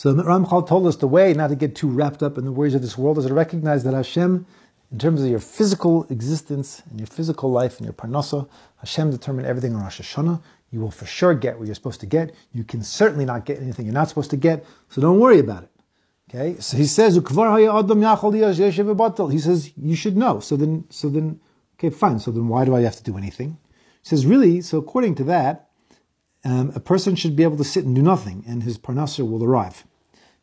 So Ramchal told us the way not to get too wrapped up in the worries of this world is to recognize that Hashem, in terms of your physical existence and your physical life and your parnasa, Hashem determined everything on Rosh Hashanah. You will for sure get what you're supposed to get. You can certainly not get anything you're not supposed to get, so don't worry about it. Okay, so he says, He says you should know. So then, so then, okay, fine. So then, why do I have to do anything? He says, really. So according to that, um, a person should be able to sit and do nothing, and his parnasa will arrive.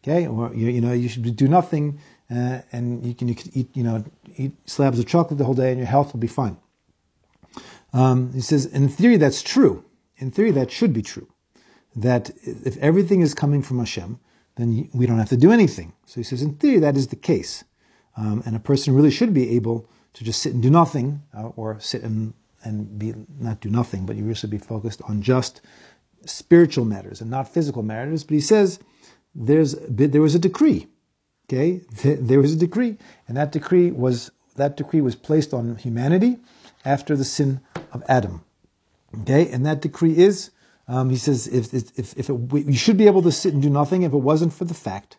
Okay, or you, you know you should do nothing, uh, and you can, you can eat you know eat slabs of chocolate the whole day, and your health will be fine. Um, he says, in theory, that's true. In theory, that should be true. That if everything is coming from Hashem, then we don't have to do anything. So he says, in theory, that is the case, um, and a person really should be able to just sit and do nothing, uh, or sit and and be not do nothing, but you really should be focused on just spiritual matters and not physical matters. But he says there's there was a decree. Okay, there was a decree, and that decree was that decree was placed on humanity after the sin of Adam. Okay, and that decree is, um, he says, if if if it, you should be able to sit and do nothing if it wasn't for the fact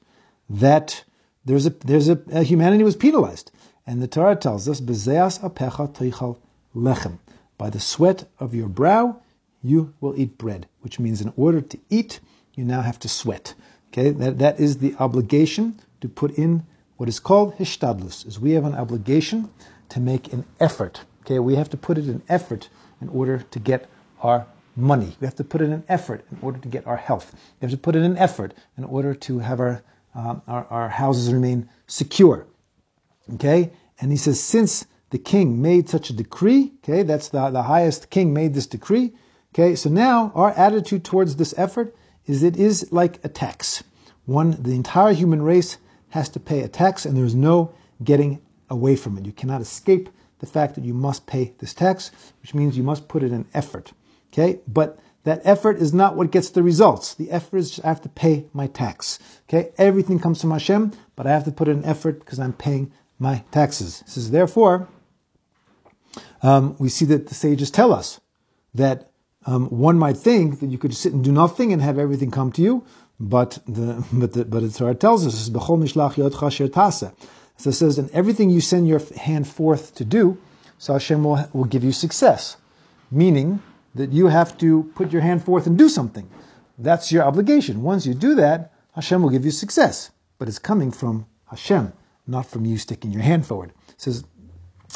that there's a there's a, a humanity was penalized, and the Torah tells us, "Bezeas apecha teichal lechem." By the sweat of your brow, you will eat bread, which means in order to eat, you now have to sweat. Okay, that, that is the obligation to put in what is called hishtadlus, is we have an obligation to make an effort. Okay, we have to put in effort in order to get our money. We have to put in an effort in order to get our health. We have to put in an effort in order to have our, um, our, our houses remain secure. Okay, and he says, since the king made such a decree, okay, that's the, the highest king made this decree, okay, so now our attitude towards this effort is it is like a tax. One, the entire human race has to pay a tax, and there's no getting away from it. You cannot escape the fact that you must pay this tax, which means you must put in an effort. Okay, but that effort is not what gets the results. The effort is just I have to pay my tax. Okay, everything comes from Hashem, but I have to put in an effort because I'm paying my taxes. This is therefore, um, we see that the sages tell us that um, one might think that you could sit and do nothing and have everything come to you, but the but the, but the Torah tells us this: b'chol mishlach yodcha So it says, and everything you send your hand forth to do, so Hashem will, will give you success. Meaning that you have to put your hand forth and do something. That's your obligation. Once you do that, Hashem will give you success. But it's coming from Hashem, not from you sticking your hand forward. It says,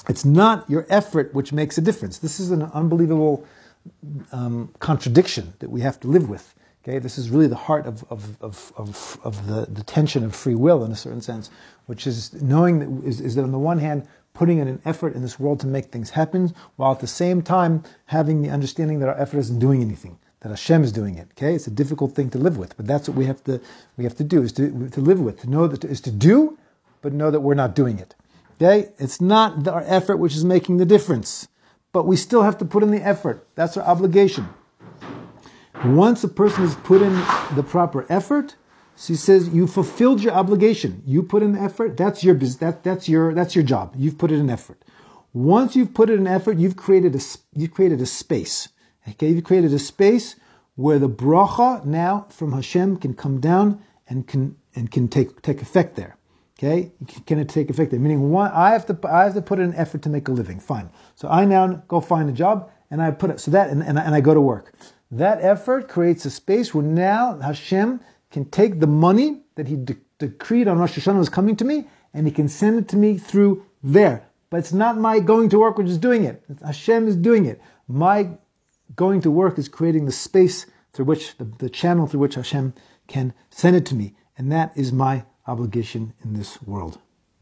it's not your effort which makes a difference. This is an unbelievable um, contradiction that we have to live with. Okay, this is really the heart of, of, of, of, of the, the tension of free will in a certain sense, which is knowing that is, is that on the one hand, putting in an effort in this world to make things happen, while at the same time having the understanding that our effort isn't doing anything, that Hashem is doing it. Okay, it's a difficult thing to live with, but that's what we have to we have to do is to, to live with, to know that is to do, but know that we're not doing it. Okay, it's not our effort which is making the difference but we still have to put in the effort. That's our obligation. Once a person has put in the proper effort, she says you fulfilled your obligation. You put in the effort. That's your that, that's your that's your job. You've put in effort. Once you've put in effort, you've created a you've created a space. Okay, you've created a space where the bracha now from Hashem can come down and can and can take take effect there. Okay, can it take effect? Meaning, one, I have to I have to put in an effort to make a living. Fine. So I now go find a job and I put it so that and, and, and I go to work. That effort creates a space where now Hashem can take the money that He de- decreed on Rosh Hashanah was coming to me, and He can send it to me through there. But it's not my going to work which is doing it. Hashem is doing it. My going to work is creating the space through which the, the channel through which Hashem can send it to me, and that is my obligation in this world.